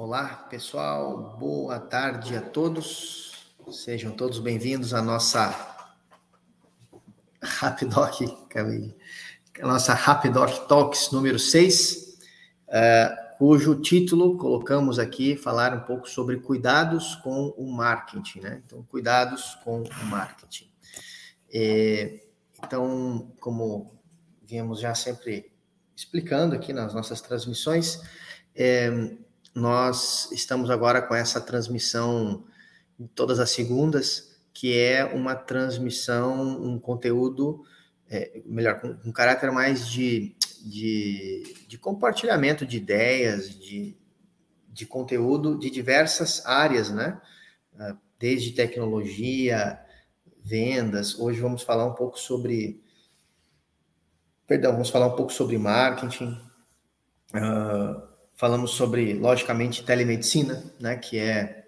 Olá, pessoal. Boa tarde a todos. Sejam todos bem-vindos à nossa Rapidoc, a nossa Rapidoc Talks número 6, uh, é, cujo título colocamos aqui falar um pouco sobre cuidados com o marketing, né? Então, cuidados com o marketing. Então, como viemos já sempre explicando aqui nas nossas transmissões, é, nós estamos agora com essa transmissão todas as segundas, que é uma transmissão, um conteúdo, é, melhor, com um caráter mais de, de, de compartilhamento de ideias, de, de conteúdo de diversas áreas, né? Ah, desde tecnologia, vendas. Hoje vamos falar um pouco sobre. Perdão, vamos falar um pouco sobre marketing. Uh, falamos sobre, logicamente, telemedicina, né, que é,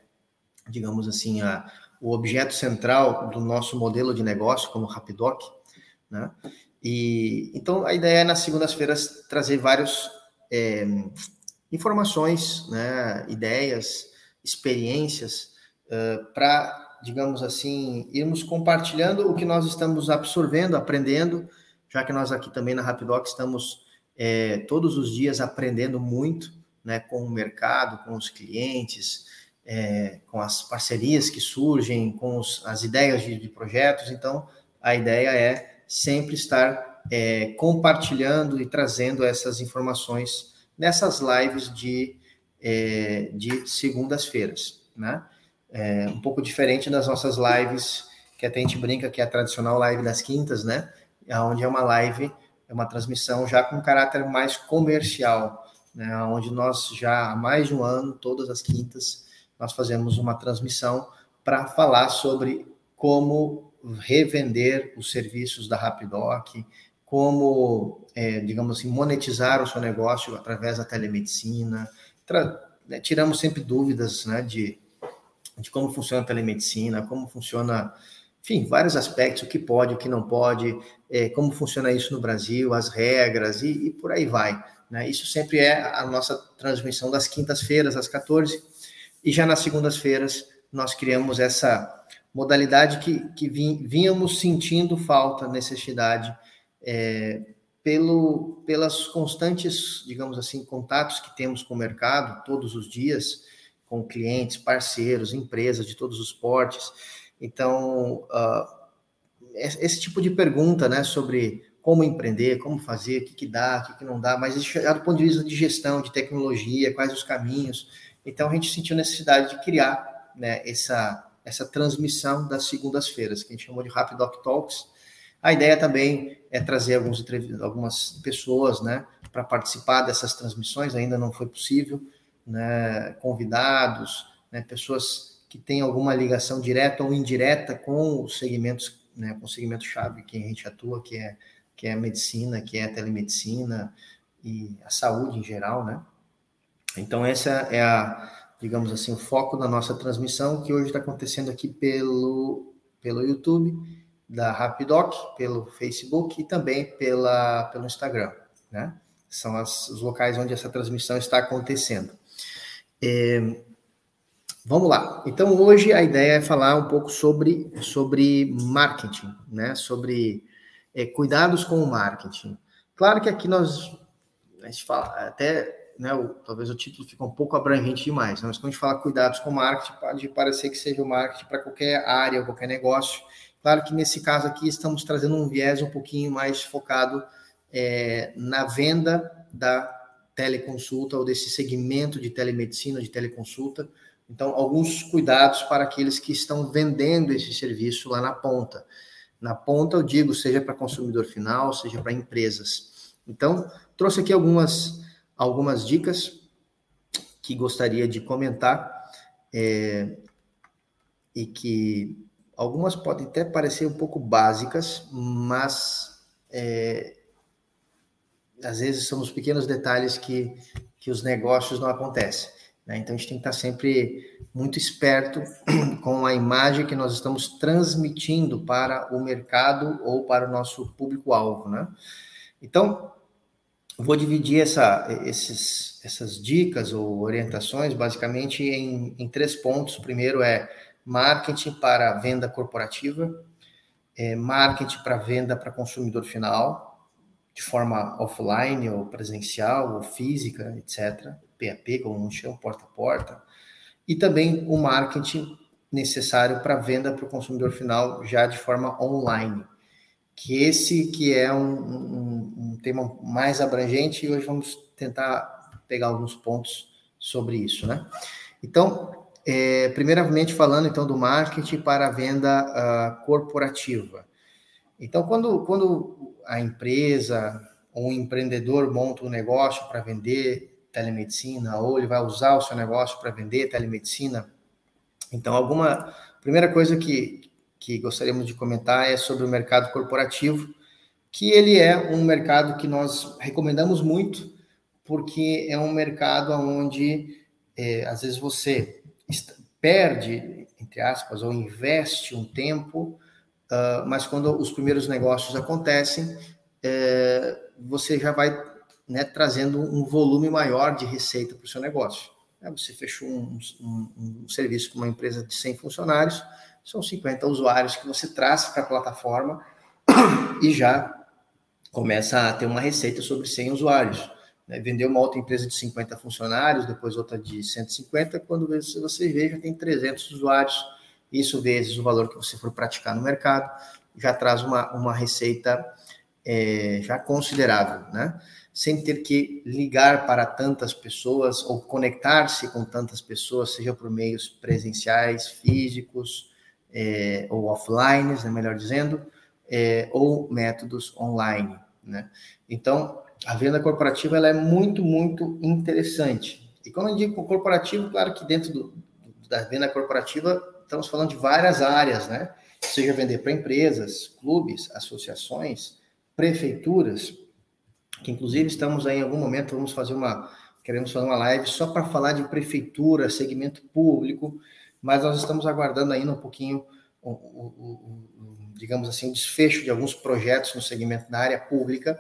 digamos assim, a, o objeto central do nosso modelo de negócio como Rapidoc, né? E então a ideia é nas segundas-feiras trazer várias é, informações, né, ideias, experiências uh, para, digamos assim, irmos compartilhando o que nós estamos absorvendo, aprendendo, já que nós aqui também na Rapidoc estamos é, todos os dias aprendendo muito né, com o mercado, com os clientes, é, com as parcerias que surgem, com os, as ideias de, de, projetos. Então, a ideia é sempre estar é, compartilhando e trazendo essas informações nessas lives de, é, de segundas-feiras, né? É, um pouco diferente das nossas lives, que até a gente brinca que é a tradicional live das quintas, né? Onde é uma live, é uma transmissão já com caráter mais comercial, né, onde nós já há mais de um ano, todas as quintas, nós fazemos uma transmissão para falar sobre como revender os serviços da Rapidoc, como, é, digamos assim, monetizar o seu negócio através da telemedicina. Né, tiramos sempre dúvidas né, de, de como funciona a telemedicina, como funciona, enfim, vários aspectos, o que pode, o que não pode, é, como funciona isso no Brasil, as regras e, e por aí vai. Né? Isso sempre é a nossa transmissão das quintas-feiras, às 14 e já nas segundas-feiras nós criamos essa modalidade que, que vínhamos sentindo falta, necessidade, é, pelo, pelas constantes, digamos assim, contatos que temos com o mercado todos os dias, com clientes, parceiros, empresas de todos os portes. Então, uh, esse tipo de pergunta, né, sobre como empreender, como fazer, o que, que dá, o que, que não dá, mas é do ponto de vista de gestão, de tecnologia, quais os caminhos. Então a gente sentiu necessidade de criar né, essa, essa transmissão das segundas-feiras, que a gente chamou de Rapidoc Talks. A ideia também é trazer alguns, algumas pessoas né, para participar dessas transmissões, ainda não foi possível, né, convidados, né, pessoas que têm alguma ligação direta ou indireta com os segmentos, né, com o segmento-chave que a gente atua, que é que é a medicina, que é a telemedicina e a saúde em geral, né? Então, essa é a, digamos assim, o foco da nossa transmissão, que hoje está acontecendo aqui pelo, pelo YouTube, da Rapidoc, pelo Facebook e também pela, pelo Instagram, né? São as, os locais onde essa transmissão está acontecendo. É, vamos lá. Então, hoje a ideia é falar um pouco sobre, sobre marketing, né? Sobre é, cuidados com o marketing. Claro que aqui nós a gente fala até, né, o, talvez o título fica um pouco abrangente demais, né, mas quando a gente fala cuidados com o marketing, pode parecer que seja o marketing para qualquer área, qualquer negócio. Claro que nesse caso aqui estamos trazendo um viés um pouquinho mais focado é, na venda da teleconsulta ou desse segmento de telemedicina, de teleconsulta. Então, alguns cuidados para aqueles que estão vendendo esse serviço lá na ponta. Na ponta, eu digo, seja para consumidor final, seja para empresas. Então, trouxe aqui algumas, algumas dicas que gostaria de comentar é, e que algumas podem até parecer um pouco básicas, mas é, às vezes são os pequenos detalhes que, que os negócios não acontecem. Né? Então a gente tem que estar sempre muito esperto com a imagem que nós estamos transmitindo para o mercado ou para o nosso público-alvo. Né? Então, vou dividir essa, esses, essas dicas ou orientações basicamente em, em três pontos. O primeiro é marketing para venda corporativa, é, marketing para venda para consumidor final, de forma offline ou presencial ou física, etc. PAP, como um chama, porta a porta. E também o marketing necessário para venda para o consumidor final já de forma online. Que esse que é um, um, um tema mais abrangente e hoje vamos tentar pegar alguns pontos sobre isso, né? Então, é, primeiramente falando então do marketing para a venda uh, corporativa. Então, quando, quando a empresa ou um empreendedor monta um negócio para vender telemedicina ou ele vai usar o seu negócio para vender telemedicina, então alguma primeira coisa que, que gostaríamos de comentar é sobre o mercado corporativo, que ele é um mercado que nós recomendamos muito, porque é um mercado onde é, às vezes você perde, entre aspas, ou investe um tempo, uh, mas quando os primeiros negócios acontecem, é, você já vai né, trazendo um volume maior de receita para o seu negócio. É, você fechou um, um, um, serviço com uma empresa de 100 funcionários, são 50 usuários que você traz para a plataforma e já começa a ter uma receita sobre 100 usuários né, vendeu uma outra empresa de 50 funcionários, depois outra de 150, quando você vê, já tem 300 usuários, isso vezes o valor que você for praticar no mercado, já traz uma, uma receita é, já considerável, né? Sem ter que ligar para tantas pessoas ou conectar-se com tantas pessoas, seja por meios presenciais, físicos é, ou offline, né, melhor dizendo, é, ou métodos online, né? Então, a venda corporativa ela é muito, muito interessante. E quando eu digo corporativo, claro que dentro do, da venda corporativa estamos falando de várias áreas, né? Seja vender para empresas, clubes, associações, prefeituras, que inclusive estamos aí em algum momento, vamos fazer uma, queremos fazer uma live só para falar de prefeitura, segmento público, mas nós estamos aguardando ainda um pouquinho, o, o, o, digamos assim, o desfecho de alguns projetos no segmento da área pública,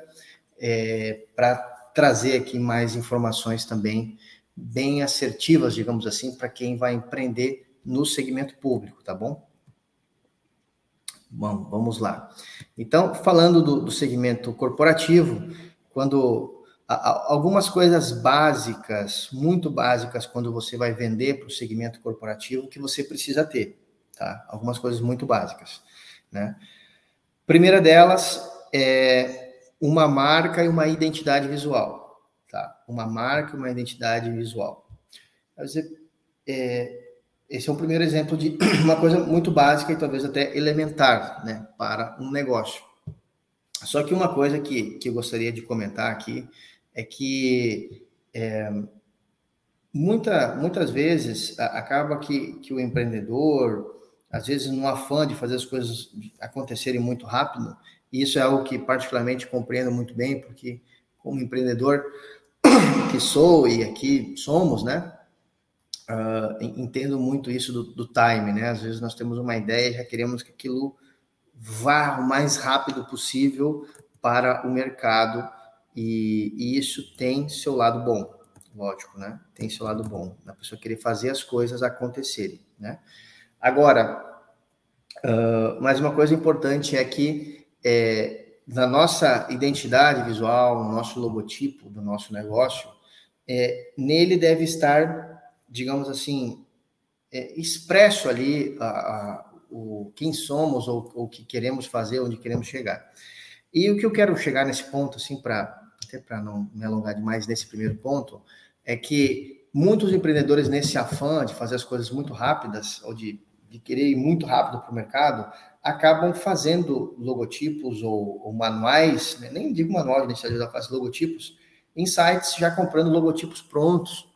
é, para trazer aqui mais informações também bem assertivas, digamos assim, para quem vai empreender no segmento público, tá bom? Bom, vamos lá. Então, falando do, do segmento corporativo, quando algumas coisas básicas, muito básicas, quando você vai vender para o segmento corporativo, que você precisa ter, tá? Algumas coisas muito básicas, né? Primeira delas é uma marca e uma identidade visual, tá? Uma marca e uma identidade visual. é, esse é um primeiro exemplo de uma coisa muito básica e talvez até elementar, né, para um negócio. Só que uma coisa que, que eu gostaria de comentar aqui é que é, muita, muitas vezes acaba que, que o empreendedor, às vezes no afã de fazer as coisas acontecerem muito rápido, e isso é algo que particularmente compreendo muito bem, porque como empreendedor que sou e aqui somos, né? Uh, entendo muito isso do, do, time, né? Às vezes nós temos uma ideia e já queremos que aquilo vá o mais rápido possível para o mercado e, e isso tem seu lado bom, lógico, né? Tem seu lado bom, a pessoa querer fazer as coisas acontecerem, né? Agora, uh, mais uma coisa importante é que é, na nossa identidade visual, no nosso logotipo do nosso negócio, é, nele deve estar, digamos assim, é, expresso ali a, a, o quem somos ou o que queremos fazer, onde queremos chegar. E o que eu quero chegar nesse ponto, assim, para até para não me alongar demais nesse primeiro ponto, é que muitos empreendedores nesse afã de fazer as coisas muito rápidas ou de, de querer ir muito rápido para o mercado, acabam fazendo logotipos ou, ou manuais, né? nem digo manual, a gente já faz logotipos, em sites já comprando logotipos prontos.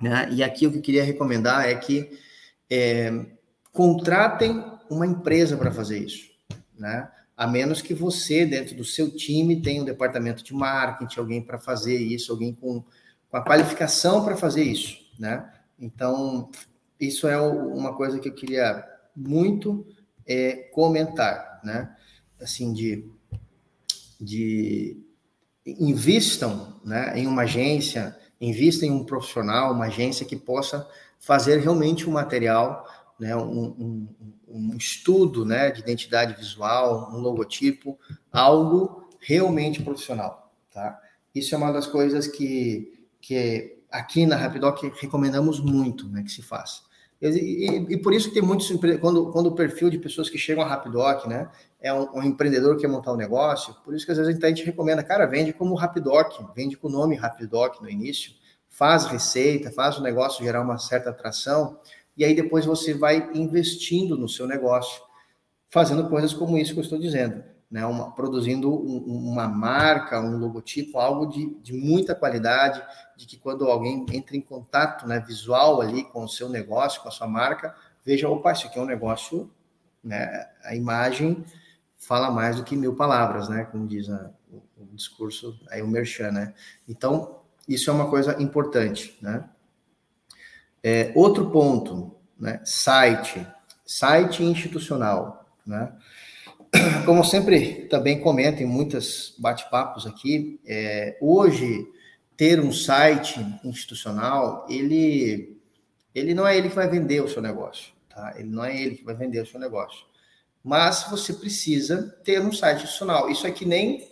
Né? E aqui o que eu queria recomendar é que é, contratem uma empresa para fazer isso, né? A menos que você, dentro do seu time, tenha um departamento de marketing, alguém para fazer isso, alguém com, com a qualificação para fazer isso, né? Então, isso é uma coisa que eu queria muito é, comentar, né? Assim, de, de né, em uma agência, invista em um profissional, uma agência que possa fazer realmente um material, né, um, um, um estudo né, de identidade visual, um logotipo, algo realmente profissional. Tá? Isso é uma das coisas que, que aqui na Rapidoc recomendamos muito né, que se faça. E, e, e, por isso que tem muitos quando, quando o perfil de pessoas que chegam a Rapidoc, né, é um, um, empreendedor que quer montar um negócio, por isso que às vezes a gente recomenda, cara, vende como Rapidoc, vende com o nome Rapidoc no início, faz receita, faz o negócio gerar uma certa atração, e aí depois você vai investindo no seu negócio, fazendo coisas como isso que eu estou dizendo, né? Uma, produzindo um, uma marca, um logotipo, algo de, de muita qualidade, de que quando alguém entra em contato né, visual ali com o seu negócio, com a sua marca, veja, opa, isso aqui é um negócio, né? A imagem fala mais do que mil palavras, né? Como diz a, o, o discurso, aí o Merchan, né? Então, isso é uma coisa importante, né? É, outro ponto, né? Site, site institucional, né? Como sempre também comento em muitos bate-papos aqui, é, hoje ter um site institucional, ele, ele não é ele que vai vender o seu negócio, tá? Ele não é ele que vai vender o seu negócio. Mas você precisa ter um site institucional. Isso é que nem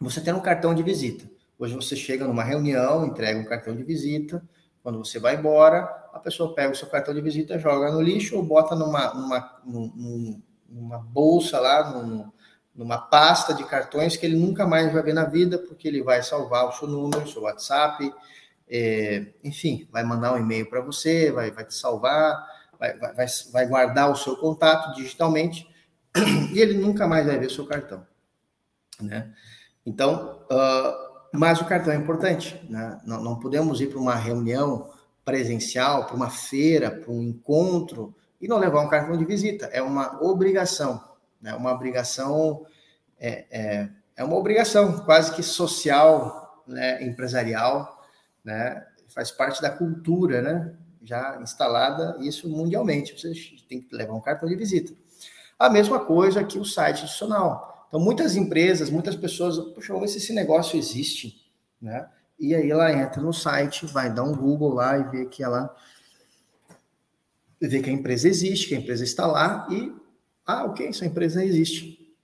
você ter um cartão de visita. Hoje você chega numa reunião, entrega um cartão de visita, quando você vai embora, a pessoa pega o seu cartão de visita, joga no lixo ou bota numa, numa, numa bolsa lá, num, numa pasta de cartões que ele nunca mais vai ver na vida, porque ele vai salvar o seu número, o seu WhatsApp, é, enfim, vai mandar um e-mail para você, vai, vai te salvar, vai, vai, vai guardar o seu contato digitalmente e ele nunca mais vai ver o seu cartão. Né? Então, uh, mas o cartão é importante, né? não, não podemos ir para uma reunião presencial, para uma feira, para um encontro e não levar um cartão de visita. É uma obrigação, né? Uma obrigação é, é, é uma obrigação quase que social, né? Empresarial, né? Faz parte da cultura, né? Já instalada isso mundialmente. Você tem que levar um cartão de visita. A mesma coisa que o site institucional. Então, muitas empresas, muitas pessoas, puxa, vamos ver se esse negócio existe, né? E aí ela entra no site, vai dar um Google lá e vê que ela vê que a empresa existe, que a empresa está lá e ah, ok, essa empresa existe.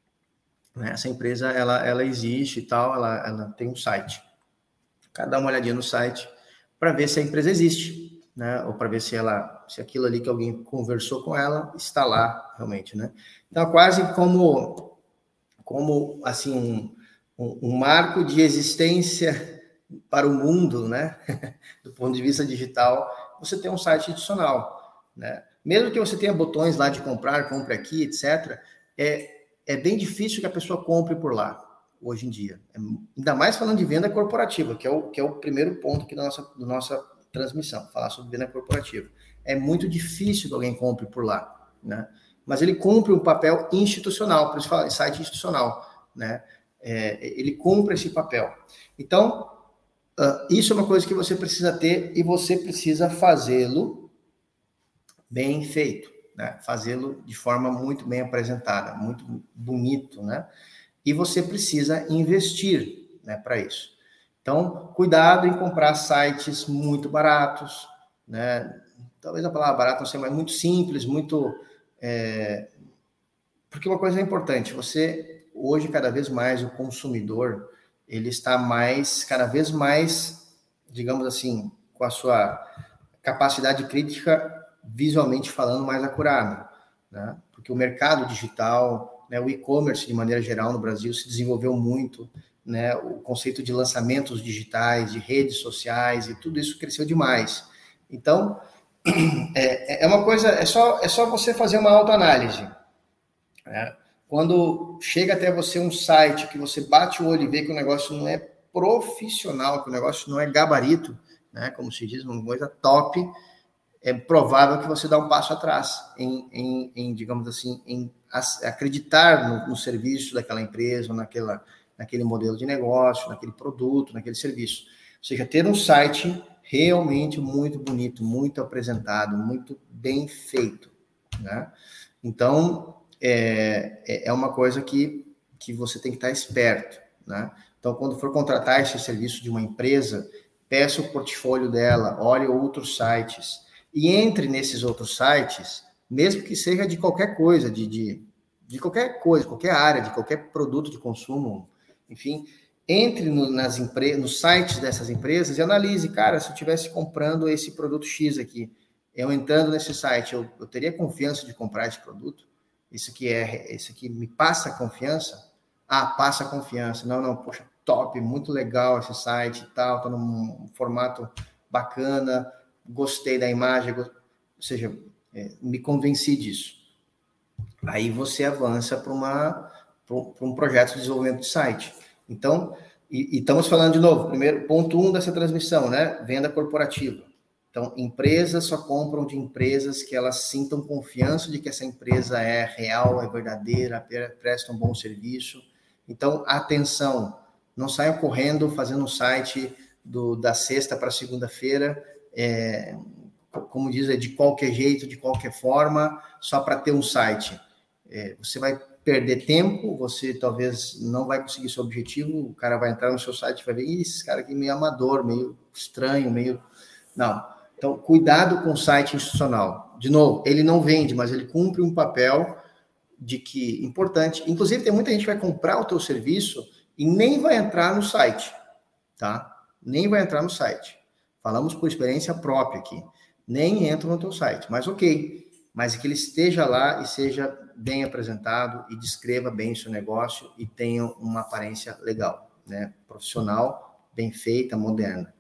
Né? Essa empresa ela, ela existe e tal, ela, ela tem um site. Cada uma olhadinha no site para ver se a empresa existe, né? Ou para ver se ela, se aquilo ali que alguém conversou com ela está lá realmente, né? Então quase como como assim um, um, marco de existência para o mundo, né? Do ponto de vista digital, você tem um site institucional, né? Mesmo que você tenha botões lá de comprar, compre aqui, etc., é, é bem difícil que a pessoa compre por lá hoje em dia. É, ainda mais falando de venda corporativa, que é o, que é o primeiro ponto aqui da nossa, da nossa transmissão, falar sobre venda corporativa. É muito difícil que alguém compre por lá, né? Mas ele cumpre um papel institucional, por isso fala site institucional, né? É, ele cumpre esse papel. Então, uh, isso é uma coisa que você precisa ter e você precisa fazê-lo bem feito, né? Fazê-lo de forma muito bem apresentada, muito bonito, né? E você precisa investir, né, para isso. Então, cuidado em comprar sites muito baratos, né? Talvez a palavra barato não seja, mas muito simples, muito é, porque uma coisa é importante, você hoje cada vez mais o consumidor ele está mais, cada vez mais, digamos assim, com a sua capacidade crítica visualmente falando mais acurada, né? Porque o mercado digital, né, o e-commerce de maneira geral no Brasil se desenvolveu muito, né? O conceito de lançamentos digitais, de redes sociais e tudo isso cresceu demais. Então, é, é uma coisa, é só, é só você fazer uma autoanálise. Né? Quando chega até você um site que você bate o olho e vê que o negócio não é profissional, que o negócio não é gabarito, né? como se diz, uma coisa top, é provável que você dá um passo atrás em, em, em digamos assim, em acreditar no, no, serviço daquela empresa, naquela, naquele modelo de negócio, naquele produto, naquele serviço. Ou seja, ter um site realmente muito bonito, muito apresentado, muito bem feito, né? Então, é, é, é uma coisa que, que você tem que estar esperto, né? Então, quando for contratar esse serviço de uma empresa, peça o portfólio dela, olhe outros sites e entre nesses outros sites, mesmo que seja de qualquer coisa, de, de, de qualquer coisa, qualquer área, de qualquer produto de consumo, enfim, entre no, nas nos sites dessas empresas e analise, cara, se eu estivesse comprando esse produto X aqui, eu entrando nesse site, eu, eu teria confiança de comprar esse produto? Isso aqui é, isso aqui me passa confiança? Ah, passa confiança. Não, não, poxa, top, muito legal esse site e tal, tá num formato bacana, gostei da imagem, ou seja, é, me convenci disso. Aí você avança para uma para um projeto de desenvolvimento de site. Então, e, e, estamos falando de novo, primeiro ponto um dessa transmissão, né? Venda corporativa. Então, empresas só compram de empresas que elas sintam confiança de que essa empresa é real, é verdadeira, presta um bom serviço. Então, atenção, não saiam correndo fazendo um site do, da sexta para segunda-feira, é, como diz, é de qualquer jeito, de qualquer forma, só para ter um site. É, você vai perder tempo, você talvez não vai conseguir seu objetivo, o cara vai entrar no seu site e vai ver, esse cara aqui meio amador, meio estranho, meio... Não. Então, cuidado com o site institucional. De novo, ele não vende, mas ele cumpre um papel de que importante. Inclusive, tem muita gente que vai comprar o teu serviço e nem vai entrar no site, tá? Nem vai entrar no site. Falamos por experiência própria aqui. Nem entra no teu site, mas ok. Mas que ele esteja lá e seja bem apresentado e descreva bem o seu negócio e tenha uma aparência legal, né? Profissional, bem feita, moderna.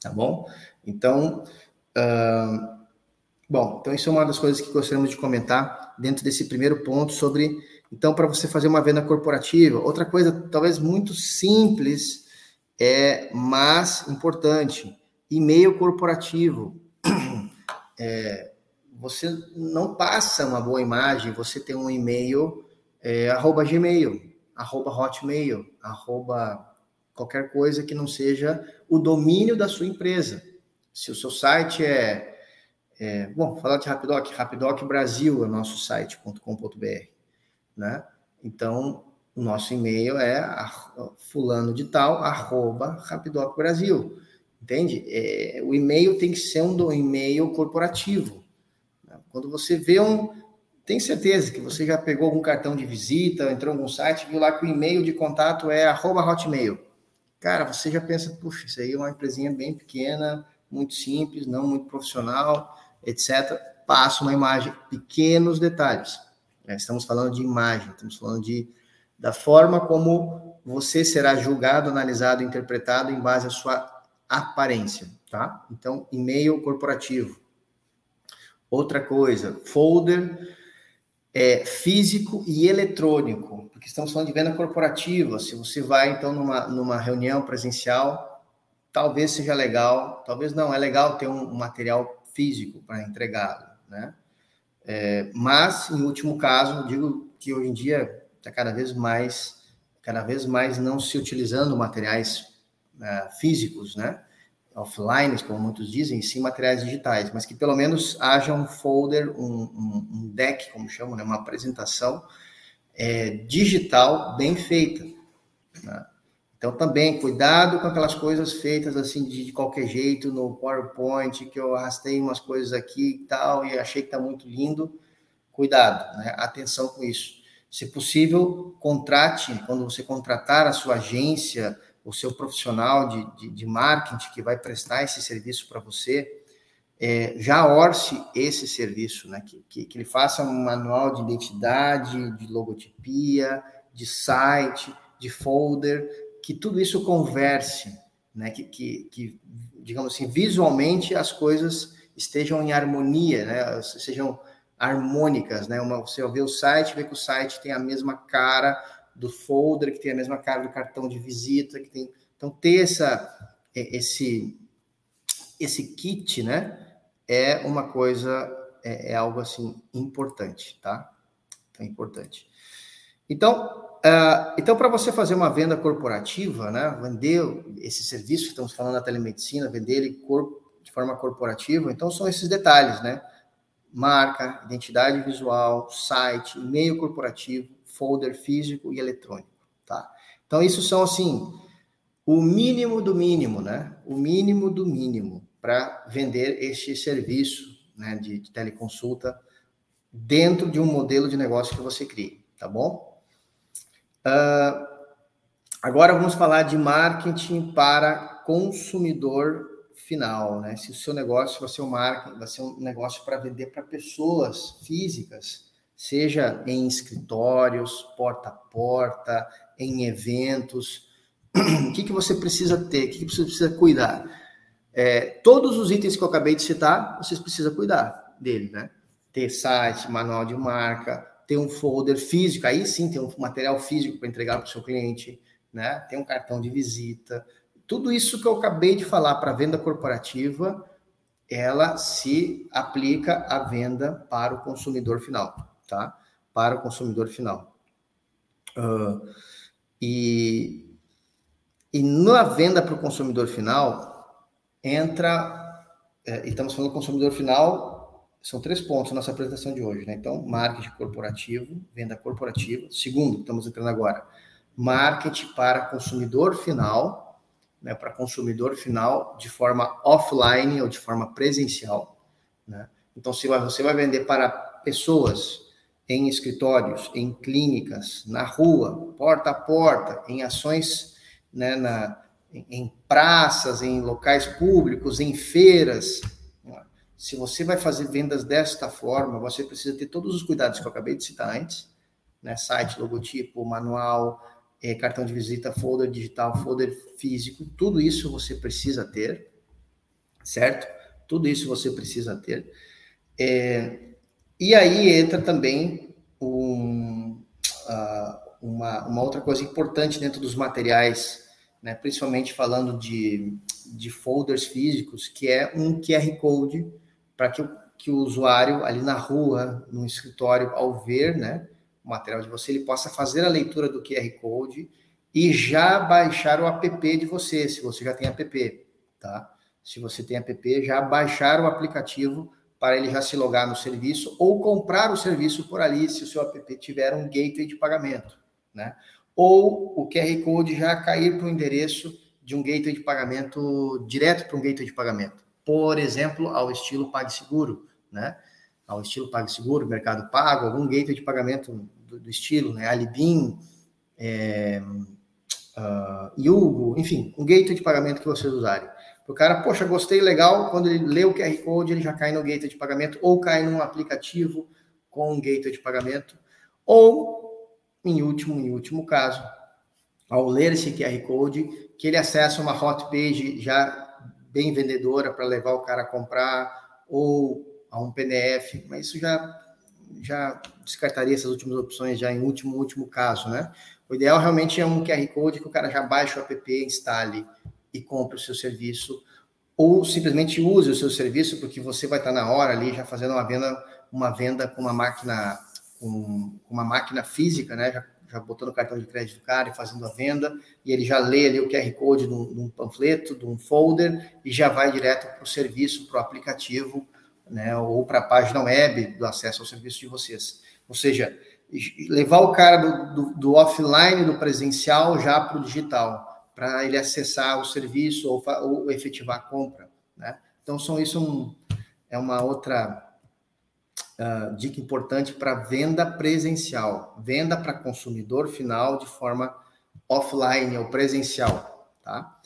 Tá bom? Então, uh, bom, então isso é uma das coisas que gostaríamos de comentar dentro desse primeiro ponto sobre então, para você fazer uma venda corporativa, outra coisa talvez muito simples, é, mas importante, e-mail corporativo. É, você não passa uma boa imagem, você tem um e-mail é, arroba gmail, arroba hotmail, arroba qualquer coisa que não seja o domínio da sua empresa. Se o seu site é, é bom, falar de Rapidoc, Rapidoc Brasil é o nosso site.com.br né? Então, o nosso e-mail é fulano de tal, arroba Rapidoc Brasil, entende? É, o e-mail tem que ser um e-mail corporativo. Quando você vê um... Tem certeza que você já pegou algum cartão de visita, entrou em algum site, viu lá que o e-mail de contato é arroba hotmail. Cara, você já pensa, puxa, isso aí é uma empresinha bem pequena, muito simples, não muito profissional, etc. Passa uma imagem, pequenos detalhes. Né? Estamos falando de imagem, estamos falando de, da forma como você será julgado, analisado, interpretado em base à sua aparência, tá? Então, e-mail corporativo. Outra coisa, folder é, físico e eletrônico, porque estamos falando de venda corporativa. Se você vai, então, numa, numa reunião presencial, talvez seja legal, talvez não, é legal ter um, um material físico para entregá-lo, né? É, mas, em último caso, digo que hoje em dia está cada vez mais, cada vez mais não se utilizando materiais uh, físicos, né? Offline, como muitos dizem, sim materiais digitais, mas que pelo menos haja um folder, um, um, um deck, como chamam, né? uma apresentação é, digital bem feita. Né? Então, também, cuidado com aquelas coisas feitas assim de, de, qualquer jeito no PowerPoint, que eu arrastei umas coisas aqui e tal, e achei que está muito lindo. Cuidado, né? atenção com isso. Se possível, contrate, quando você contratar a sua agência, o seu profissional de, de, de marketing que vai prestar esse serviço para você, é, já orce esse serviço, né? Que, que, que ele faça um manual de identidade, de logotipia, de site, de folder, que tudo isso converse, né? que, que, que, digamos assim, visualmente as coisas estejam em harmonia, né? sejam harmônicas. Né? Uma, você vê o site, vê que o site tem a mesma cara do folder, que tem a mesma cara do cartão de visita, que tem. Então, ter essa, esse, esse kit, né? É uma coisa, é, é algo assim importante, tá? Então, é importante. Então, Uh, então, para você fazer uma venda corporativa, né, vender esse serviço que estamos falando da telemedicina, vender ele de forma corporativa, então são esses detalhes, né? Marca, identidade visual, site, e-mail corporativo, folder físico e eletrônico, tá? Então, isso são, assim, o mínimo do mínimo, né? O mínimo do mínimo para vender este serviço né, de, de teleconsulta dentro de um modelo de negócio que você crie, tá bom? Uh, agora vamos falar de marketing para consumidor final, né? Se o seu negócio vai ser um marketing, vai ser um negócio para vender para pessoas físicas, seja em escritórios, porta a porta, em eventos, o que, que você precisa ter, o que, que você precisa cuidar? É, todos os itens que eu acabei de citar, vocês precisam cuidar dele, né? Ter site, manual de marca, ter um folder físico, aí sim tem um material físico para entregar para o seu cliente, né? Tem um cartão de visita. Tudo isso que eu acabei de falar para venda corporativa, ela se aplica à venda para o consumidor final, tá? Para o consumidor final. Uh, e, e na venda para o consumidor final, entra, é, e estamos falando do consumidor final, são três pontos na nossa apresentação de hoje, né? Então, marketing corporativo, venda corporativa. Segundo, estamos entrando agora, marketing para consumidor final, né? Para consumidor final de forma offline ou de forma presencial, né? Então, se você vai vender para pessoas em escritórios, em clínicas, na rua, porta a porta, em ações né, na, em praças, em locais públicos, em feiras. Se você vai fazer vendas desta forma, você precisa ter todos os cuidados que eu acabei de citar antes, né? Site, logotipo, manual, é, cartão de visita, folder digital, folder físico, tudo isso você precisa ter, certo? Tudo isso você precisa ter. É, e aí entra também um, uh, uma, uma outra coisa importante dentro dos materiais né, principalmente falando de, de folders físicos, que é um QR Code para que, que o usuário ali na rua, no escritório, ao ver né, o material de você, ele possa fazer a leitura do QR Code e já baixar o app de você, se você já tem app, tá? Se você tem app, já baixar o aplicativo para ele já se logar no serviço ou comprar o serviço por ali, se o seu app tiver um gateway de pagamento, né? ou o QR Code já cair para o endereço de um gateway de pagamento direto para um gateway de pagamento. Por exemplo, ao estilo PagSeguro, né? Ao estilo PagSeguro, Mercado Pago, algum gateway de pagamento do, do estilo, né? Alibin, é, uh, Yugo, enfim, um gateway de pagamento que vocês usarem. O cara, poxa, gostei, legal, quando ele lê o QR Code, ele já cai no gateway de pagamento, ou cai num aplicativo com um gateway de pagamento, ou em último, em último caso, ao ler esse QR Code, que ele acessa uma hot page já bem vendedora para levar o cara a comprar, ou a um PDF, mas isso já, já descartaria essas últimas opções já em último, último caso, né? O ideal realmente é um QR Code que o cara já baixe o app, instale e compre o seu serviço, ou simplesmente use o seu serviço, porque você vai estar na hora ali já fazendo uma venda, uma venda com uma máquina com uma máquina física, né? Já, já botando o cartão de crédito do cara e fazendo a venda, e ele já lê ali o QR Code de um, panfleto, de um folder, e já vai direto para o serviço, para o aplicativo, né? Ou para a página web do acesso ao serviço de vocês. Ou seja, levar o cara do, do, do offline, do presencial, já para o digital, para ele acessar o serviço ou, ou efetivar a compra, né? Então, são isso um, é uma outra uh, dica importante para venda presencial, venda para consumidor final de forma offline ou presencial, tá?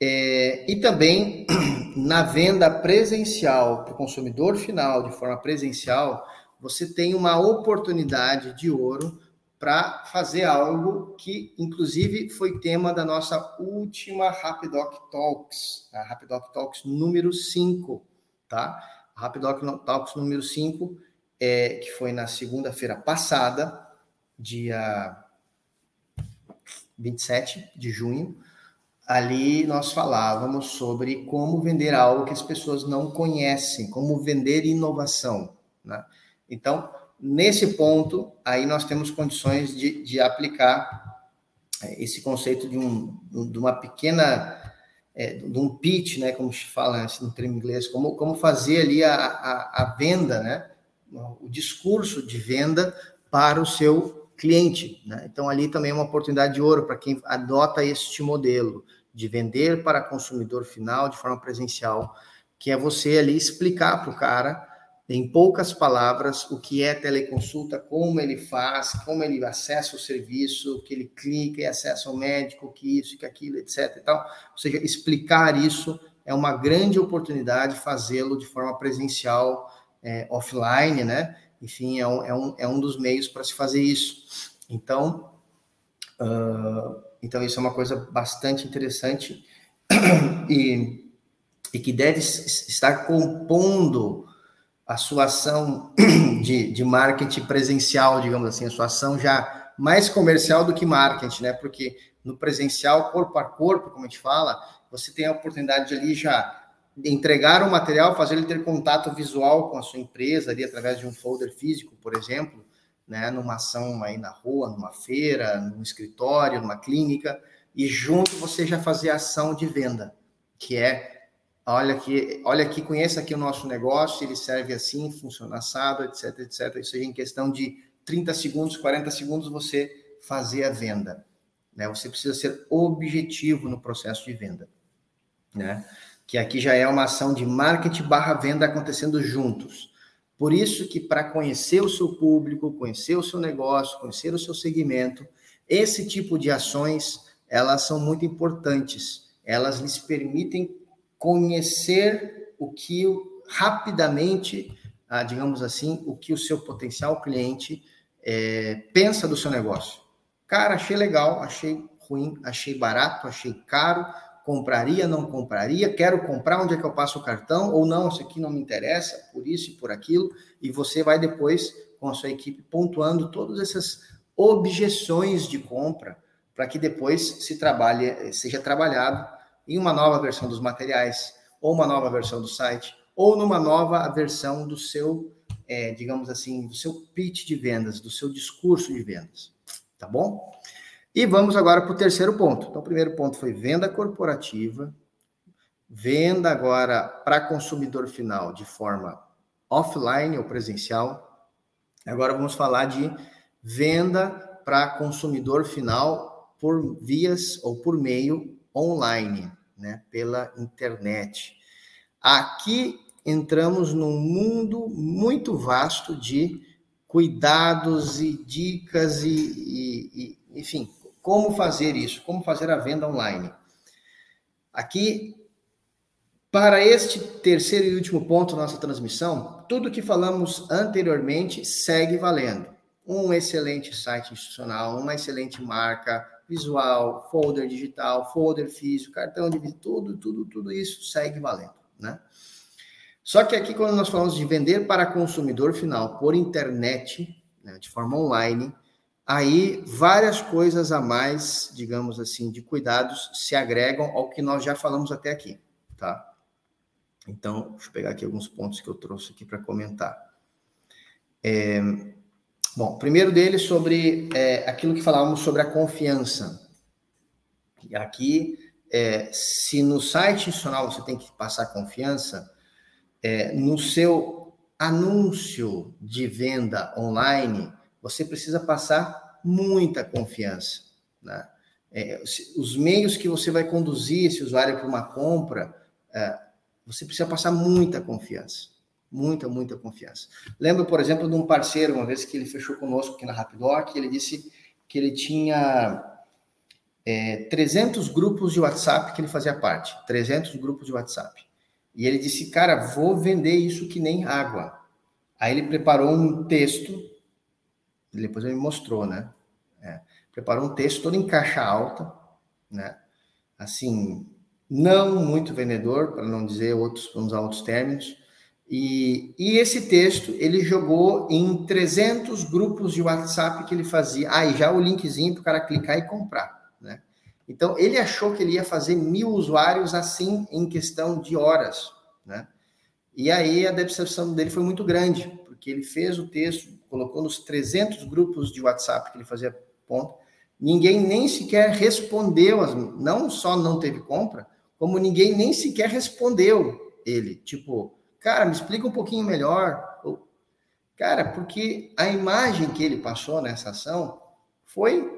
É, e também na venda presencial para o consumidor final de forma presencial, você tem uma oportunidade de ouro para fazer algo que, inclusive, foi tema da nossa última Rapidoc Talks, a Rapidoc Talks número 5, tá? Rapidoc Talks número 5 é, que foi na segunda-feira passada, dia 27 de junho. Ali nós falávamos sobre como vender algo que as pessoas não conhecem, como vender inovação. Né? Então, nesse ponto, aí nós temos condições de, de aplicar é, esse conceito de, um, de uma pequena, é, de um pitch, né, como se fala assim, no termo inglês, como, como fazer ali a, a, a venda, né, o discurso de venda para o seu cliente. Né? Então, ali também é uma oportunidade de ouro para quem adota este modelo. de vender para consumidor final de forma presencial, que é você ali explicar para o cara em poucas palavras o que é teleconsulta, como ele faz, como ele acessa o serviço, que ele clica e acessa o médico, que isso, que aquilo, etc. E tal. Ou seja, explicar isso é uma grande oportunidade fazê-lo de forma presencial, é, offline, né? Enfim, é um, é, um, é um dos meios para se fazer isso. Então, uh, então, isso é uma coisa bastante interessante e, e que deve estar compondo a sua ação de, de marketing presencial, digamos assim, a sua ação já mais comercial do que marketing, né? Porque no presencial, corpo a corpo, como a gente fala, você tem a oportunidade de ali já entregar o material, fazer ele ter contato visual com a sua empresa ali através de um folder físico, por exemplo, né, numa ação aí na rua, numa feira, num escritório, numa clínica, e junto você já fazer a ação de venda, que é olha aqui, olha aqui, conheça aqui o nosso negócio, ele serve assim, funciona assado, etc, etc. Isso aí em questão de 30 segundos, 40 segundos você fazer a venda. Né? Você precisa ser objetivo no processo de venda. Né? Que aqui já é uma ação de marketing barra venda acontecendo juntos. Por isso que para conhecer o seu público, conhecer o seu negócio, conhecer o seu segmento, esse tipo de ações, elas são muito importantes. Elas lhes permitem conhecer o que rapidamente, ah, digamos assim, o que o seu potencial cliente é, pensa do seu negócio. Cara, achei legal, achei ruim, achei barato, achei caro, compraria, não compraria, quero comprar, onde é que eu passo o cartão, ou não, isso aqui não me interessa, por isso e por aquilo, e você vai depois, com a sua equipe, pontuando todas essas objeções de compra, para que depois se trabalhe, seja trabalhado em uma nova versão dos materiais, ou uma nova versão do site, ou numa nova versão do seu, é, digamos assim, do seu pitch de vendas, do seu discurso de vendas. Tá bom? E vamos agora para o terceiro ponto. Então, o primeiro ponto foi venda corporativa, venda agora para consumidor final de forma offline ou presencial. Agora vamos falar de venda para consumidor final por vias ou por meio online né, pela internet. Aqui entramos num mundo muito vasto de cuidados e dicas e, e, e, enfim, como fazer isso, como fazer a venda online. Aqui, para este terceiro e último ponto da nossa transmissão, tudo que falamos anteriormente segue valendo. Um excelente site institucional, uma excelente marca, visual, folder digital, folder físico, cartão de tudo, tudo, tudo isso segue valendo, né? Só que aqui, quando nós falamos de vender para consumidor final por internet, né, de forma online, aí várias coisas a mais, digamos assim, de cuidados se agregam ao que nós já falamos até aqui, tá? Então, deixa eu pegar aqui alguns pontos que eu trouxe aqui para comentar. É, Bom, primeiro dele sobre é, aquilo que falávamos sobre a confiança. Aqui, é, se no site institucional você tem que passar confiança, é, no seu anúncio de venda online, você precisa passar muita confiança. Né? É, os meios que você vai conduzir esse usuário para uma compra, é, você precisa passar muita confiança. Muita, muita confiança. Lembro, por exemplo, de um parceiro, uma vez que ele fechou conosco aqui na Rapidoc, ele disse que ele tinha é, 300 grupos de WhatsApp que ele fazia parte. 300 grupos de WhatsApp. E ele disse, cara, vou vender isso que nem água. Aí ele preparou um texto, depois ele me mostrou, né? É, preparou um texto todo em caixa alta, né? Assim, não muito vendedor, para não dizer outros, vamos usar outros términos, e, e, esse texto ele jogou em 300 grupos de WhatsApp que ele fazia. Ah, já o linkzinho para o cara clicar e comprar. Né? Então ele achou que ele ia fazer mil usuários assim em questão de horas. Né? E aí a decepção dele foi muito grande, porque ele fez o texto, colocou nos 300 grupos de WhatsApp que ele fazia ponto. Ninguém nem sequer respondeu, não só não teve compra, como ninguém nem sequer respondeu ele. Tipo, Cara, me explica um pouquinho melhor. Cara, porque a imagem que ele passou nessa ação foi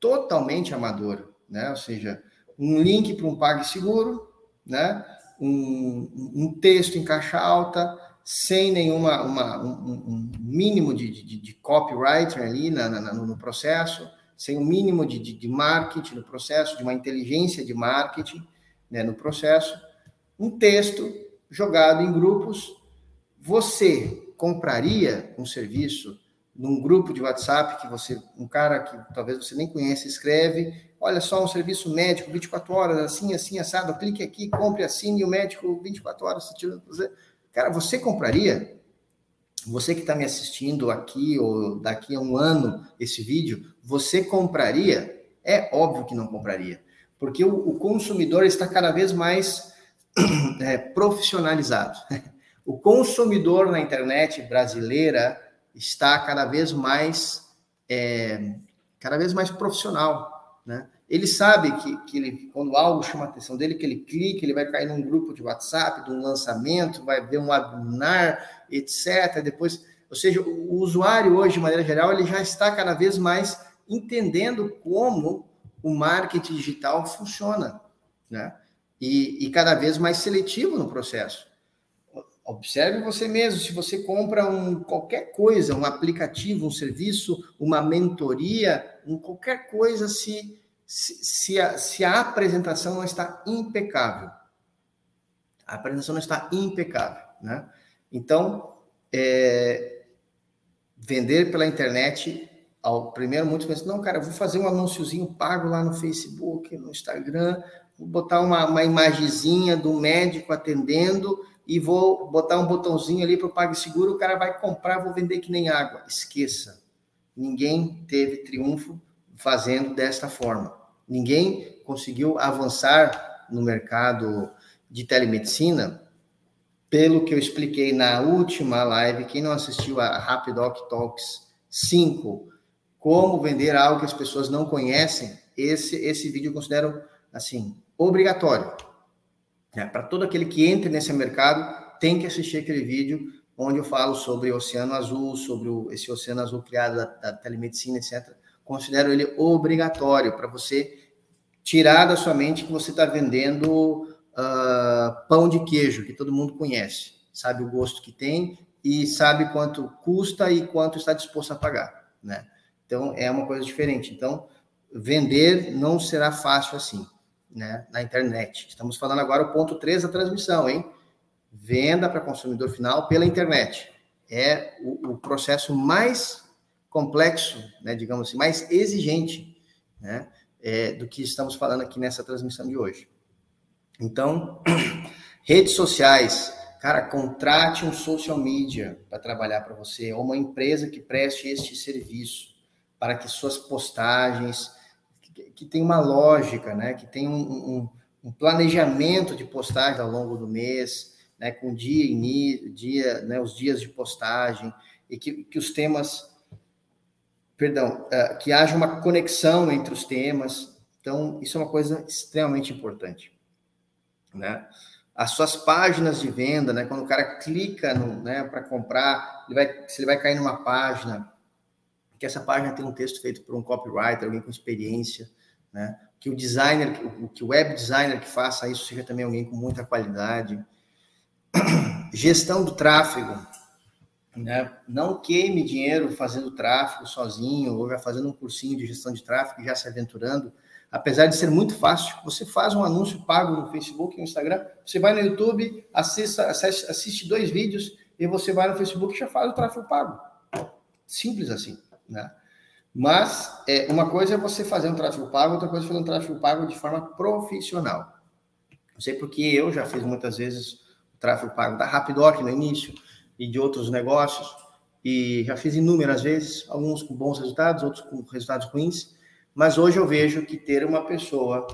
totalmente amadora, né? Ou seja, um link para um PagSeguro, né? Um, um, texto em caixa alta, sem nenhuma uma, um, um mínimo de, de, de, copywriter ali na, na, no processo, sem um mínimo de, de, de, marketing no processo, de uma inteligência de marketing né, no processo, um texto jogado em grupos. Você compraria um serviço num grupo de WhatsApp que você, um cara que talvez você nem conhece, escreve, olha só, um serviço médico 24 horas, assim, assim, assado, clique aqui, compre, assine o médico 24 horas. Cara, você compraria? Você que está me assistindo aqui ou daqui a um ano esse vídeo, você compraria? É óbvio que não compraria, porque o, o consumidor está cada vez mais é, profissionalizado. O consumidor na internet brasileira está cada vez mais é, cada vez mais profissional, né? Ele sabe que, que ele, quando algo chama a atenção dele, que ele clica, ele vai cair num grupo de WhatsApp, de um lançamento, vai ver um webinar, etc. Depois, ou seja, o usuário hoje, de maneira geral, ele já está cada vez mais entendendo como o marketing digital funciona, né? E, e cada vez mais seletivo no processo. Observe você mesmo, se você compra um, qualquer coisa, um aplicativo, um serviço, uma mentoria, um, qualquer coisa, se, se, se, a, se a apresentação não está impecável. A apresentação não está impecável, né? Então, é, vender pela internet, ao primeiro muitos pensam, não, cara, vou fazer um anúnciozinho pago lá no Facebook, no Instagram, vou botar uma, uma imagenzinha do médico atendendo e vou botar um botãozinho ali para o PagSeguro, o cara vai comprar, vou vender que nem água. Esqueça. Ninguém teve triunfo fazendo desta forma. Ninguém conseguiu avançar no mercado de telemedicina pelo que eu expliquei na última live. Quem não assistiu a Rapidoc Talks 5, como vender algo que as pessoas não conhecem, esse, esse vídeo eu considero assim obrigatório né? Para todo aquele que entre nesse mercado, tem que assistir aquele vídeo onde eu falo sobre o Oceano Azul, sobre o, esse Oceano Azul criado da, da telemedicina, etc. Considero ele obrigatório para você tirar da sua mente que você está vendendo uh, pão de queijo, que todo mundo conhece, sabe o gosto que tem e sabe quanto custa e quanto está disposto a pagar, né? Então, é uma coisa diferente. Então, vender não será fácil assim né, na internet. Estamos falando agora o ponto 3 da transmissão, hein? Venda para consumidor final pela internet. É o, o processo mais complexo, né, digamos assim, mais exigente, né, é, do que estamos falando aqui nessa transmissão de hoje. Então, redes sociais, cara, contrate um social media para trabalhar para você, ou uma empresa que preste este serviço, para que suas postagens, que tem uma lógica, né? Que tem um, um, um planejamento de postagem ao longo do mês, né? Com dia dia, né? Os dias de postagem e que, que os temas, perdão, uh, que haja uma conexão entre os temas. Então, isso é uma coisa extremamente importante, né? As suas páginas de venda, né? Quando o cara clica né, para comprar, ele vai, se ele vai cair numa página que essa página tem um texto feito por um copywriter, alguém com experiência, né? Que o designer, que o web designer que faça isso seja também alguém com muita qualidade. Gestão do tráfego, né? Não queime dinheiro fazendo tráfego sozinho ou já fazendo um cursinho de gestão de tráfego, já se aventurando. Apesar de ser muito fácil, você faz um anúncio pago no Facebook e no Instagram, você vai no YouTube, assista, assiste, dois vídeos e você vai no Facebook e já faz o tráfego pago. Simples assim, né? Mas é, uma coisa é você fazer um tráfego pago, outra coisa é fazer um tráfego pago de forma profissional. Não sei porque eu já fiz muitas vezes o tráfego pago da Rapidoc no início e de outros negócios, e já fiz inúmeras vezes, alguns com bons resultados, outros com resultados ruins, mas hoje eu vejo que ter uma pessoa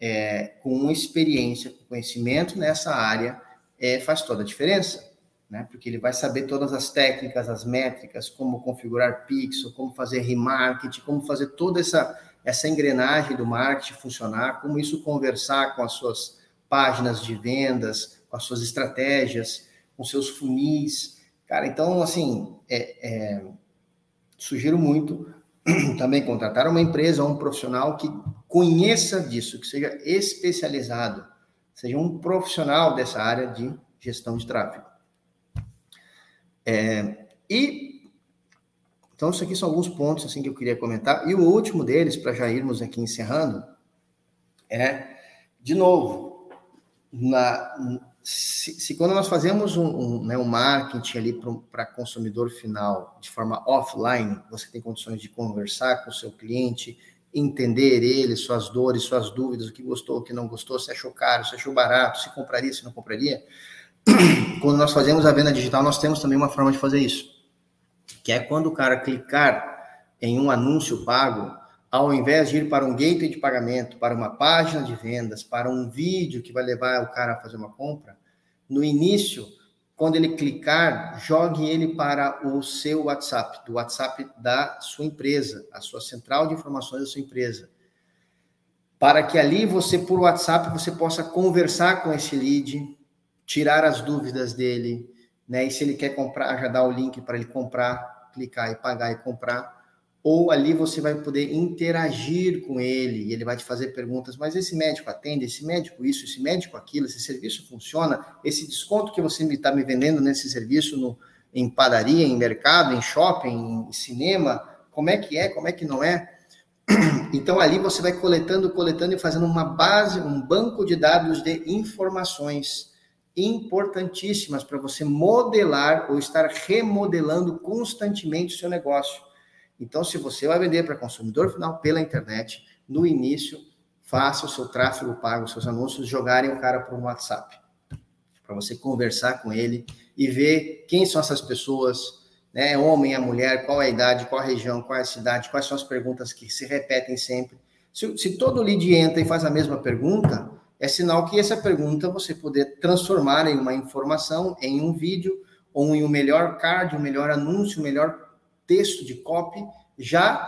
é, com experiência, com conhecimento nessa área, é, faz toda a diferença né? Porque ele vai saber todas as técnicas, as métricas, como configurar pixel, como fazer remarketing, como fazer toda essa essa engrenagem do marketing funcionar, como isso conversar com as suas páginas de vendas, com as suas estratégias, com seus funis, cara. Então, assim, é, é, sugiro muito também contratar uma empresa ou um profissional que conheça disso, que seja especializado, seja um profissional dessa área de gestão de tráfego. É, e então, isso aqui são alguns pontos assim que eu queria comentar. E o último deles, para já irmos aqui encerrando, é, de novo, na, se, se, quando nós fazemos um, um, né, um marketing ali para consumidor final de forma offline, você tem condições de conversar com o seu cliente, entender ele, suas dores, suas dúvidas, o que gostou, o que não gostou, se achou caro, se achou barato, se compraria, se não compraria. Quando nós fazemos a venda digital, nós temos também uma forma de fazer isso que é quando o cara clicar em um anúncio pago, ao invés de ir para um gateway de pagamento, para uma página de vendas, para um vídeo que vai levar o cara a fazer uma compra, no início, quando ele clicar, jogue ele para o seu WhatsApp, do WhatsApp da sua empresa, a sua central de informações da sua empresa. Para que ali você, por WhatsApp, você possa conversar com esse lead, tirar as dúvidas dele, né? E se ele quer comprar, já dá o link para ele comprar, clicar e pagar e comprar, ou ali você vai poder interagir com ele e ele vai te fazer perguntas, mas esse médico atende, esse médico isso, esse médico aquilo, esse serviço funciona, esse desconto que você está me vendendo nesse serviço no, em padaria, em mercado, em shopping, em cinema, como é que é, como é que não é? Então ali você vai coletando, coletando e fazendo uma base, um banco de dados de informações importantíssimas para você modelar ou estar remodelando constantemente o seu negócio. Então, se você vai vender para consumidor final pela internet, no início, faça o seu tráfego pago, os seus anúncios, jogarem o cara para um WhatsApp, para você conversar com ele e ver quem são essas pessoas, né? Homem, a mulher, qual é a idade, qual a região, qual é a cidade, quais são as perguntas que se repetem sempre. Se, se todo lead entra e faz a mesma pergunta, é sinal que essa pergunta você poder transformar em uma informação, em um vídeo, ou em um melhor card, um melhor anúncio, um melhor texto de copy, já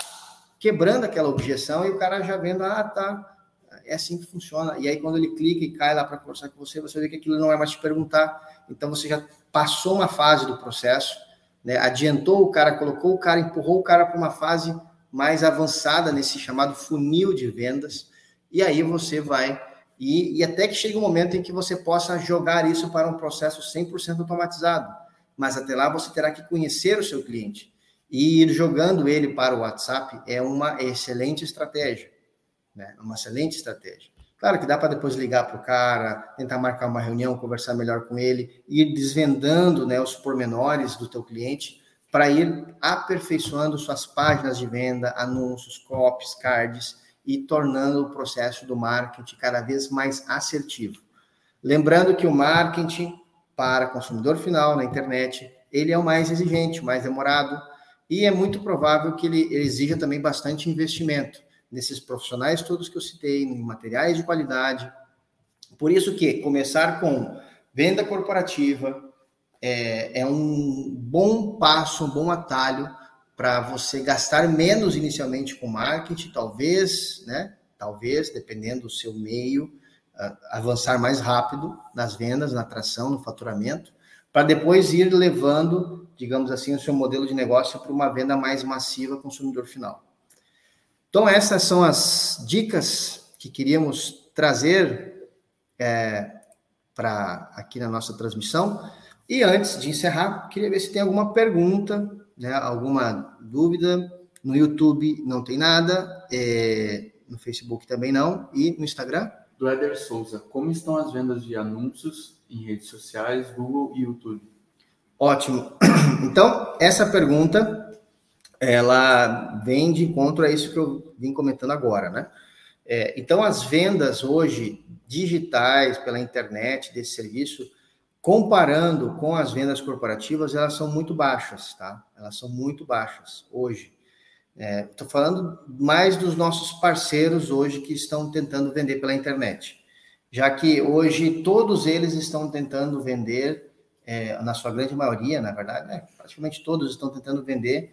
quebrando aquela objeção e o cara já vendo, ah, tá, é assim que funciona. E aí, quando ele clica e cai lá para conversar com você, você vê que aquilo não é mais te perguntar. Então, você já passou uma fase do processo, né? adiantou o cara, colocou o cara, empurrou o cara para uma fase mais avançada nesse chamado funil de vendas. E aí, você vai e, e até que chegue um momento em que você possa jogar isso para um processo 100% automatizado. Mas até lá você terá que conhecer o seu cliente. E ir jogando ele para o WhatsApp é uma excelente estratégia. Né? Uma excelente estratégia. Claro que dá para depois ligar para o cara, tentar marcar uma reunião, conversar melhor com ele, ir desvendando né, os pormenores do teu cliente para ir aperfeiçoando suas páginas de venda, anúncios, copies, cards e tornando o processo do marketing cada vez mais assertivo. Lembrando que o marketing para consumidor final na internet, ele é o mais exigente, o mais demorado, e é muito provável que ele exija também bastante investimento nesses profissionais todos que eu citei, em materiais de qualidade. Por isso que começar com venda corporativa é, é um bom passo, um bom atalho para você gastar menos inicialmente com marketing, talvez, né? Talvez, dependendo do seu meio, uh, avançar mais rápido nas vendas, na atração, no faturamento, para depois ir levando, digamos assim, o seu modelo de negócio para uma venda mais massiva consumidor final. Então, essas são as dicas que queríamos trazer é, para aqui na nossa transmissão. E antes de encerrar, queria ver se tem alguma pergunta né, alguma dúvida, no YouTube não tem nada, é, no Facebook também não, e no Instagram? Do Eder Souza, como estão as vendas de anúncios em redes sociais, Google e YouTube? Ótimo. Então, essa pergunta, ela vem de encontro a isso que eu vim comentando agora, né? É, então, as vendas hoje digitais pela internet desse serviço, Comparando com as vendas corporativas, elas são muito baixas, tá? Elas são muito baixas hoje. Estou é, falando mais dos nossos parceiros hoje que estão tentando vender pela internet, já que hoje todos eles estão tentando vender, é, na sua grande maioria, na verdade, né? praticamente todos estão tentando vender,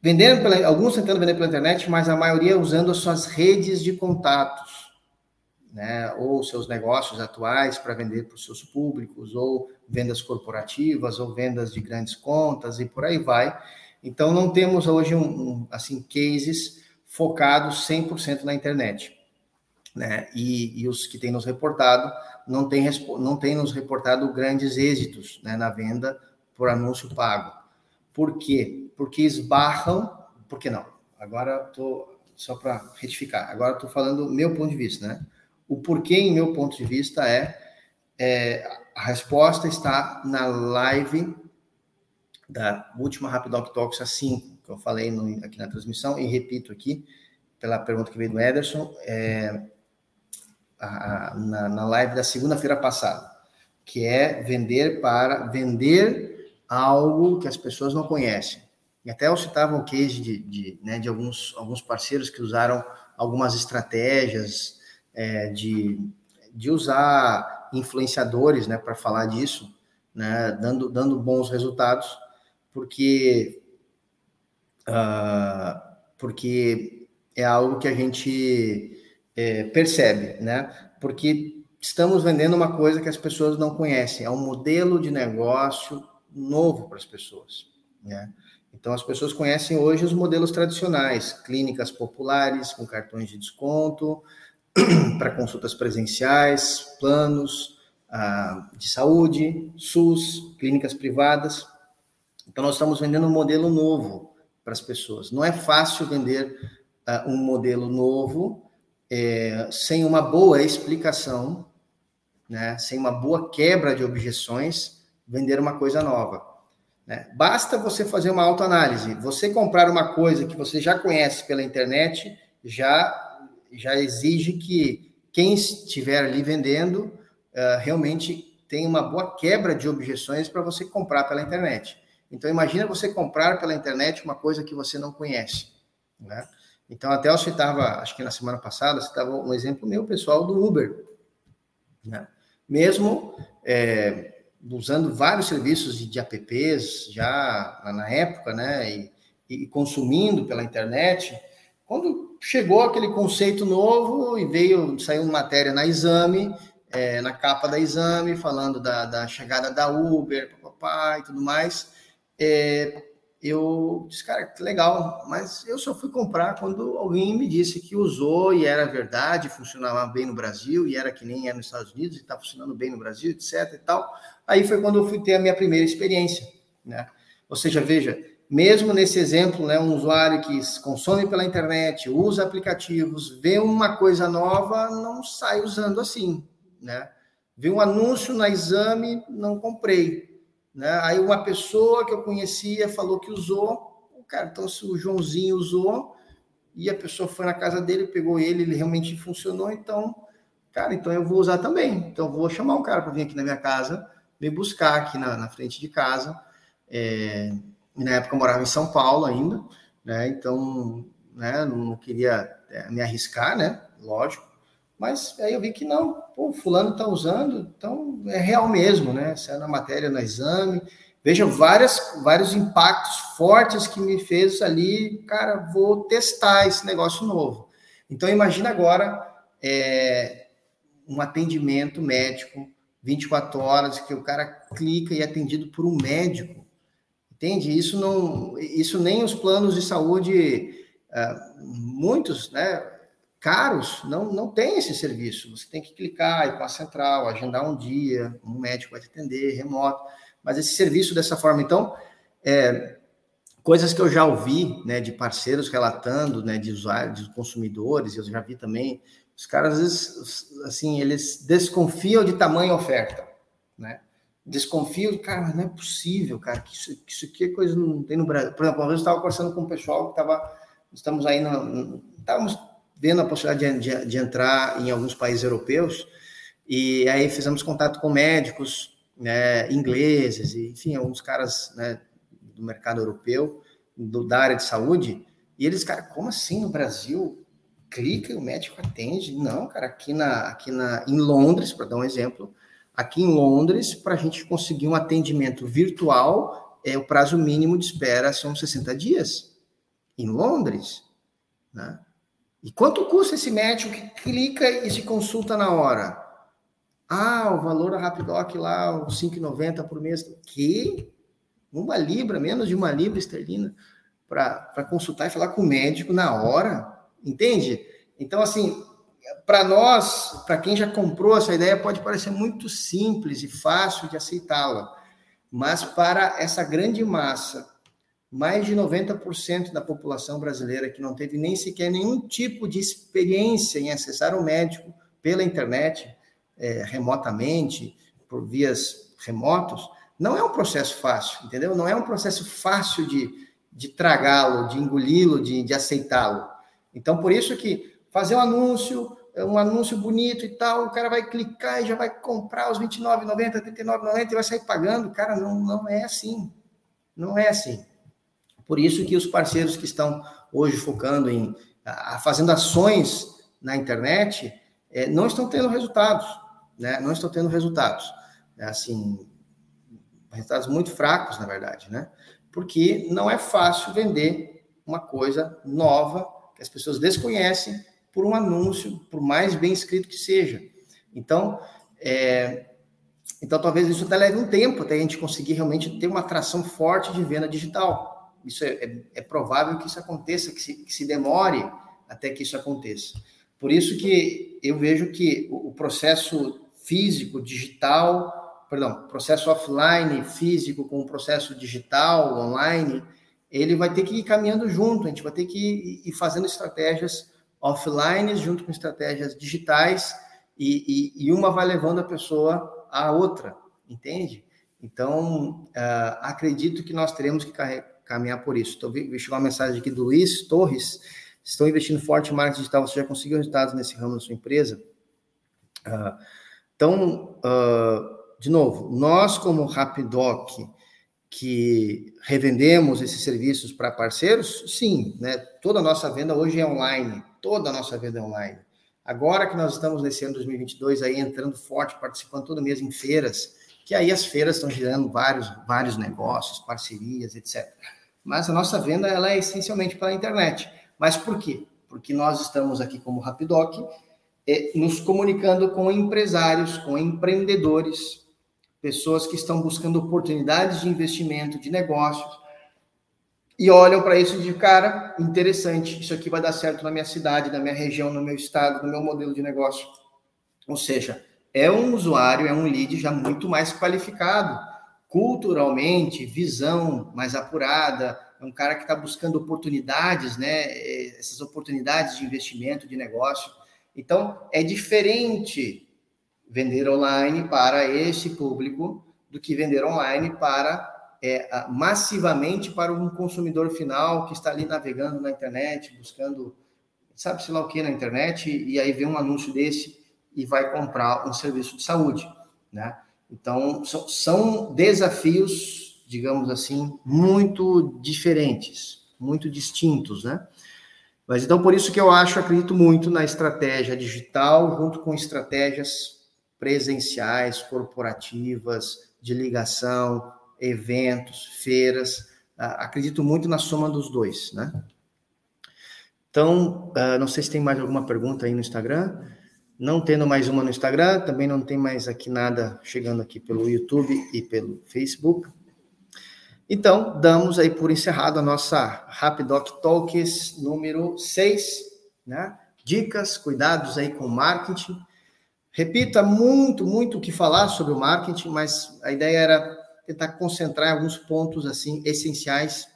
vendendo pela, alguns tentando vender pela internet, mas a maioria usando as suas redes de contatos né, ou seus negócios atuais para vender para os seus públicos, ou vendas corporativas, ou vendas de grandes contas e por aí vai. Então não temos hoje um, um assim cases focados 100% na internet. Né? E, e, os que têm nos reportado não têm, não têm nos reportado grandes êxitos né, na venda por anúncio pago. Por quê? Porque esbarram. Por que não? Agora estou só para retificar. Agora estou falando meu ponto de vista, né? O porquê, em meu ponto de vista, é, é a resposta está na live da última Rapidoc Talks a 5, que eu falei no, aqui na transmissão, e repito aqui, pela pergunta que veio do Ederson, é, a, na, na live da segunda-feira passada, que é vender para vender algo que as pessoas não conhecem. E até eu citava um case de, de, né, de alguns, alguns parceiros que usaram algumas estratégias é, de, de usar influenciadores né, para falar disso, né, dando, dando bons resultados, porque, uh, porque é algo que a gente é, percebe, né? Porque estamos vendendo uma coisa que as pessoas não conhecem, é um modelo de negócio novo para as pessoas, né? Então, as pessoas conhecem hoje os modelos tradicionais, clínicas populares com cartões de desconto, para consultas presenciais, planos ah, de saúde, SUS, clínicas privadas. Então, nós estamos vendendo um modelo novo para as pessoas. Não é fácil vender ah, um modelo novo é, sem uma boa explicação, né, sem uma boa quebra de objeções, vender uma coisa nova. Né? Basta você fazer uma autoanálise. Você comprar uma coisa que você já conhece pela internet já, já exige que quem estiver ali vendendo uh, realmente tenha uma boa quebra de objeções para você comprar pela internet. Então, imagina você comprar pela internet uma coisa que você não conhece. Né? Então, até eu citava, acho que na semana passada, citava um exemplo meu, pessoal, do Uber. Né? Mesmo é, usando vários serviços de, de apps já na época, né, e, e, consumindo pela internet, quando chegou aquele conceito novo e veio, saiu uma matéria na Exame, é, na capa da Exame, falando da, da chegada da Uber, papai e tudo mais, é, eu disse, cara, que legal, mas eu só fui comprar quando alguém me disse que usou e era verdade, funcionava bem no Brasil, e era que nem é nos Estados Unidos, e está funcionando bem no Brasil, etc e tal. Aí foi quando eu fui ter a minha primeira experiência, né? Ou seja, veja, mesmo nesse exemplo, né, um usuário que consome pela internet, usa aplicativos, vê uma coisa nova, não sai usando assim, né? Vê um anúncio na exame, não comprei, né? Aí uma pessoa que eu conhecia falou que usou, o cara, então se o Joãozinho usou e a pessoa foi na casa dele, pegou ele, ele realmente funcionou, então, cara, então eu vou usar também. Então vou chamar um cara para vir aqui na minha casa, me buscar aqui na, na frente de casa. É, na época eu morava em São Paulo ainda, né? Então, né, não queria é, me arriscar, né? Lógico. Mas aí eu vi que não, pô, fulano está usando, então é real mesmo, né? Saiu na matéria, no exame. Veja várias, vários impactos fortes que me fez ali, cara, vou testar esse negócio novo. Então imagina agora é, um atendimento médico 24 horas que o cara clica e é atendido por um médico. Entende? Isso não, isso nem os planos de saúde, uh, muitos, né? caros não, não tem esse serviço. Você tem que clicar, ir para a central, agendar um dia, um médico vai te atender, remoto. Mas esse serviço dessa forma, então, é, coisas que eu já ouvi, né, de parceiros relatando, né, de usuários, de consumidores, eu já vi também, os caras, às vezes, assim, eles desconfiam de tamanha oferta, né? Desconfiam, cara, mas não é possível, cara, que isso, que isso aqui é coisa não tem no Brasil. Por exemplo, uma vez eu estava conversando com um pessoal que estava, estamos aí, no, estávamos vendo a possibilidade de, de, de, entrar em alguns países europeus, e aí fizemos contato com médicos né, ingleses, e, enfim, alguns caras né, do mercado europeu, do, da área de saúde, e eles, cara, como assim no Brasil? Clica e o médico atende? Não, cara, aqui, na, aqui na, em Londres, para dar um exemplo, aqui em Londres, para a gente conseguir um atendimento virtual, é, o prazo mínimo de espera são 60 dias. Em Londres, né? E quanto custa esse médico que clica e se consulta na hora? Ah, o valor da Rapidoc lá, os 5,90 por mês. Que? Uma libra, menos de uma libra esterlina, para consultar e falar com o médico na hora? entende? Então, assim, para nós, para quem já comprou essa ideia, pode parecer muito simples e fácil de aceitá-la, mas para essa grande massa, mais de 90% da população brasileira que não teve nem sequer nenhum tipo de experiência em acessar o médico pela internet, é, remotamente, por vias remotos, não é um processo fácil, entendeu? Não é um processo fácil de, de tragá-lo, de engoli-lo, de, de aceitá-lo. Então, por isso que fazer um anúncio, um anúncio bonito e tal, o cara vai clicar e já vai comprar os R$29,90, R$39,90 e vai sair pagando. Cara, não, não é assim. Não é assim. Por isso que os parceiros que estão hoje focando em a, fazendo ações na internet é, não estão tendo resultados, né? Não estão tendo resultados. É, assim, resultados muito fracos, na verdade, né? Porque não é fácil vender uma coisa nova que as pessoas desconhecem por um anúncio, por mais bem escrito que seja. Então, é, então talvez isso até leve um tempo até a gente conseguir realmente ter uma atração forte de venda digital. Isso é, é, é provável que isso aconteça, que se, que se, demore até que isso aconteça. Por isso que eu vejo que o, o processo físico, digital, perdão, processo offline, físico com o processo digital, online, ele vai ter que ir caminhando junto, a gente vai ter que ir fazendo estratégias offline junto com estratégias digitais e, e, e uma vai levando a pessoa à outra, entende? Então, uh, acredito que nós teremos que caminhar por isso. Estou vendo uma mensagem aqui do Luiz Torres. Estou investindo forte em marketing digital. Você já conseguiu resultados nesse ramo da sua empresa? Uh, então, uh, de novo, nós como Rapidoc, que revendemos esses serviços para parceiros, sim, né? Toda a nossa venda hoje é online, toda a nossa venda é online. Agora que nós estamos nesse ano 2022 aí entrando forte, participando todo mês em feiras, que aí as feiras estão gerando vários, vários negócios, parcerias, etc. Mas a nossa venda ela é essencialmente pela internet. Mas por quê? Porque nós estamos aqui como Rapidoc é, nos comunicando com empresários, com empreendedores, pessoas que estão buscando oportunidades de investimento, de negócios, e olham para isso de cara, interessante, isso aqui vai dar certo na minha cidade, na minha região, no meu estado, no meu modelo de negócio. Ou seja, é um usuário, é um lead já muito mais qualificado, culturalmente, visão mais apurada, é um cara que está buscando oportunidades, né? Essas oportunidades de investimento, de negócio. Então, é diferente vender online para esse público do que vender online para é, massivamente para um consumidor final que está ali navegando na internet, buscando, sabe-se lá o que na internet, e aí vê um anúncio desse e vai comprar um serviço de saúde, né? Então, são, são desafios, digamos assim, muito diferentes, muito distintos, né? Mas então, por isso que eu acho, acredito muito na estratégia digital junto com estratégias presenciais, corporativas, de ligação, eventos, feiras. Ah, acredito muito na soma dos dois, né? Então, ah, não sei se tem mais alguma pergunta aí no Instagram. Não tendo mais uma no Instagram, também não tem mais aqui nada chegando aqui pelo YouTube e pelo Facebook. Então, damos aí por encerrado a nossa Rapidoc Talks número 6, né? Dicas, cuidados aí com marketing. Repita muito, muito o que falar sobre o marketing, mas a ideia era tentar concentrar alguns pontos assim essenciais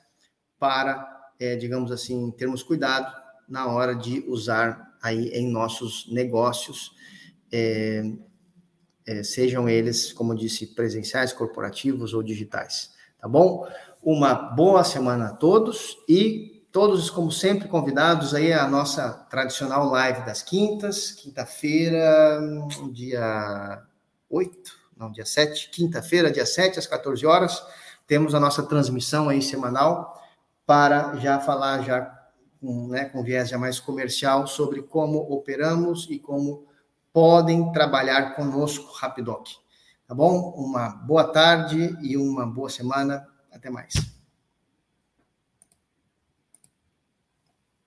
para, é, digamos assim, termos cuidado na hora de usar aí em nossos negócios, é, é, sejam eles, como disse, presenciais, corporativos ou digitais. Tá bom? Uma boa semana a todos e Todos, como sempre, convidados aí à nossa tradicional live das quintas, quinta-feira, dia 8, não, dia 7, quinta-feira, dia 7, às 14 horas, temos a nossa transmissão aí semanal para já falar já com, né, com viés já mais comercial sobre como operamos e como podem trabalhar conosco Rapidoc. Tá bom? Uma boa tarde e uma boa semana. Até mais.